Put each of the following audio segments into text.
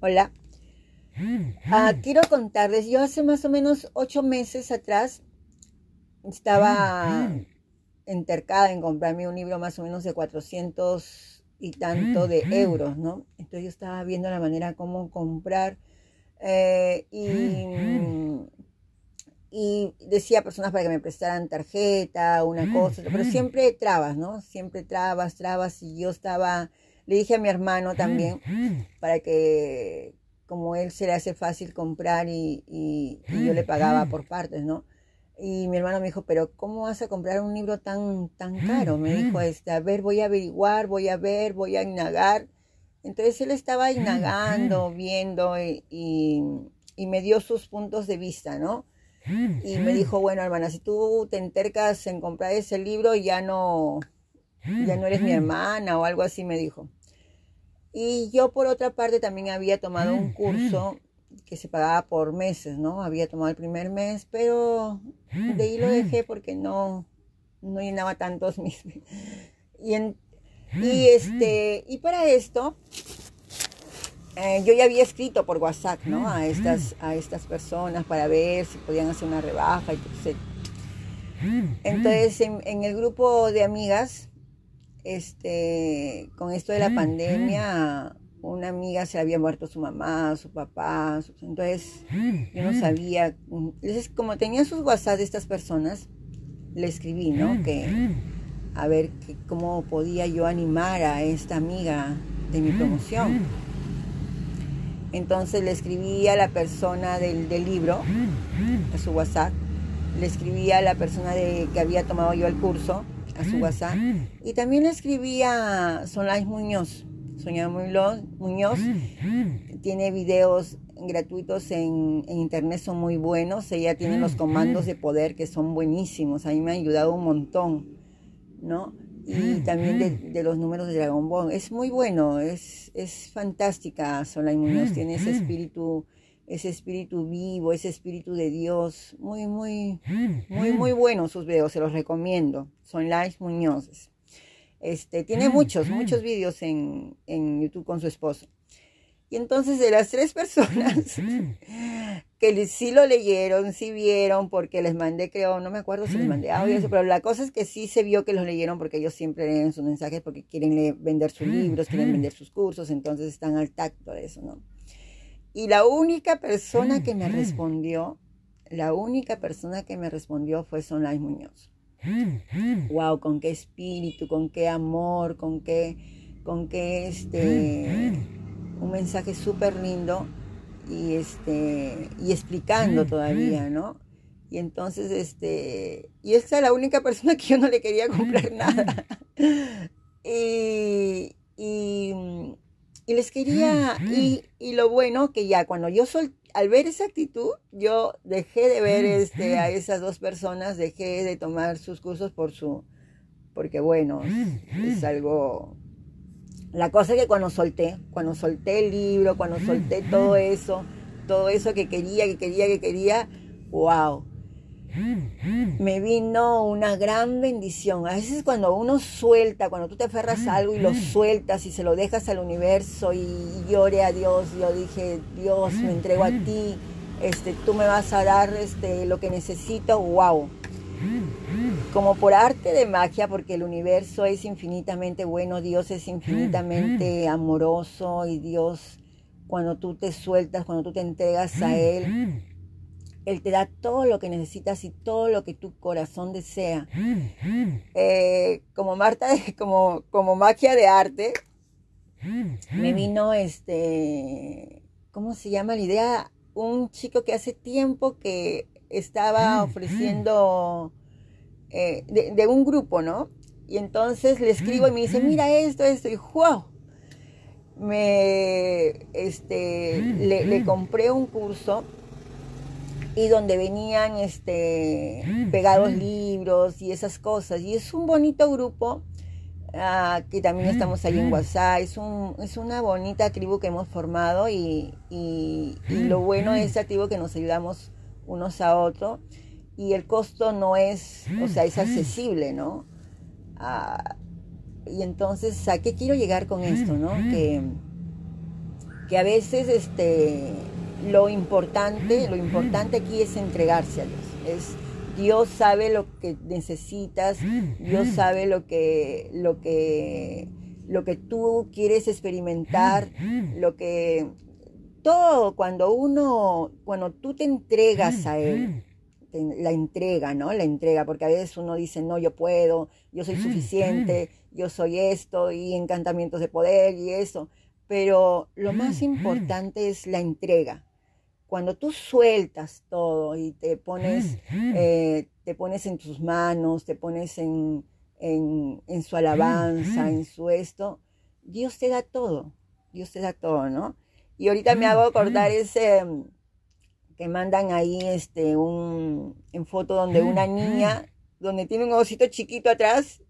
Hola. Ah, quiero contarles, yo hace más o menos ocho meses atrás estaba entercada en comprarme un libro más o menos de 400 y tanto de euros, ¿no? Entonces yo estaba viendo la manera como comprar eh, y, y, decía a personas para que me prestaran tarjeta, una cosa, pero siempre trabas, ¿no? Siempre trabas, trabas y yo estaba, le dije a mi hermano también para que como él se le hace fácil comprar y, y, yo le pagaba por partes, ¿no? Y mi hermano me dijo, pero ¿cómo vas a comprar un libro tan, tan caro? Me dijo, este, a ver, voy a averiguar, voy a ver, voy a indagar. Entonces él estaba indagando, viendo y, y, me dio sus puntos de vista, ¿no? Y me dijo, bueno, hermana, si tú te entercas en comprar ese libro, ya no, ya no eres mi hermana o algo así, me dijo. Y yo por otra parte también había tomado un curso que se pagaba por meses, ¿no? Había tomado el primer mes, pero de ahí lo dejé porque no, no llenaba tantos mis... Y, y, este, y para esto, eh, yo ya había escrito por WhatsApp, ¿no? A estas, a estas personas para ver si podían hacer una rebaja y todo Entonces, en el grupo de amigas, este, con esto de la pandemia, una amiga se había muerto su mamá, su papá, entonces yo no sabía, entonces como tenía sus WhatsApp de estas personas, le escribí, ¿no? Que a ver cómo podía yo animar a esta amiga de mi promoción. Entonces le escribí a la persona del, del libro, a su WhatsApp, le escribí a la persona de, que había tomado yo el curso, a su WhatsApp. Y también le escribí a Sonlais Muñoz. Sonia Muñoz tiene videos gratuitos en, internet, son muy buenos. Ella tiene los comandos de poder que son buenísimos. A mí me ha ayudado un montón, ¿no? Y también de, los números de Dragon Ball. Es muy bueno, es, es fantástica Solay Muñoz. Tiene ese espíritu ese espíritu vivo, ese espíritu de Dios. Muy, muy, muy, muy buenos sus videos, se los recomiendo. Son Live Muñoz. Este, tiene muchos, muchos videos en, en YouTube con su esposo. Y entonces de las tres personas que sí lo leyeron, sí vieron, porque les mandé, creo, no me acuerdo si les mandé audio, pero la cosa es que sí se vio que los leyeron porque ellos siempre leen sus mensajes porque quieren vender sus libros, quieren vender sus cursos, entonces están al tacto de eso, ¿no? Y la única persona que me respondió, la única persona que me respondió fue Sonlay Muñoz. Wow, con qué espíritu, con qué amor, con qué, con qué este, un mensaje súper lindo y este, y explicando todavía, ¿no? Y entonces, este, y esta es la única persona que yo no le quería comprar nada. y, y y les quería, y, y lo bueno que ya cuando yo sol, al ver esa actitud, yo dejé de ver este, a esas dos personas, dejé de tomar sus cursos por su, porque bueno, es, algo, la cosa que cuando solté, cuando solté el libro, cuando solté todo eso, todo eso que quería, que quería, que quería, wow, me vino una gran bendición. A veces cuando uno suelta, cuando tú te aferras a algo y lo sueltas y se lo dejas al universo y llore a Dios, yo dije, Dios, me entrego a ti, este, tú me vas a dar este, lo que necesito, wow. Como por arte de magia, porque el universo es infinitamente bueno, Dios es infinitamente amoroso y Dios, cuando tú te sueltas, cuando tú te entregas a Él, él te da todo lo que necesitas y todo lo que tu corazón desea. Eh, como Marta, como, como magia de arte, me vino este, ¿cómo se llama la idea? Un chico que hace tiempo que estaba ofreciendo eh, de, un grupo, ¿no? Y entonces le escribo y me dice, mira esto, esto, y wow. Me, este, le, le compré un curso y donde venían este, pegados libros y esas cosas. Y es un bonito grupo ah, que también estamos ahí en WhatsApp. Es, un, es una bonita tribu que hemos formado y, y, lo bueno de esa tribu que nos ayudamos unos a otros y el costo no es, o sea, es accesible, ¿no? Ah, y entonces, ¿a qué quiero llegar con esto, no? Que que a veces este, lo importante, lo importante aquí es entregarse a Dios. Es, Dios sabe lo que necesitas, Dios sabe lo que, lo que, lo que tú quieres experimentar, lo que todo cuando uno, cuando tú te entregas a Él, la entrega, ¿no? La entrega, porque a veces uno dice, no, yo puedo, yo soy suficiente, yo soy esto, y encantamientos de poder y eso. Pero lo más importante es la entrega. Cuando tú sueltas todo y te pones, eh, te pones en tus manos, te pones en, en, en su alabanza, en su esto, Dios te da todo, Dios te da todo, ¿no? Y ahorita me hago acordar ese que mandan ahí este un en foto donde una niña donde tiene un osito chiquito atrás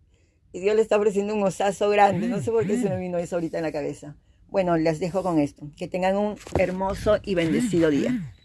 y Dios le está ofreciendo un osazo grande. No sé por qué se me vino eso ahorita en la cabeza. Bueno, les dejo con esto. Que tengan un hermoso y bendecido día.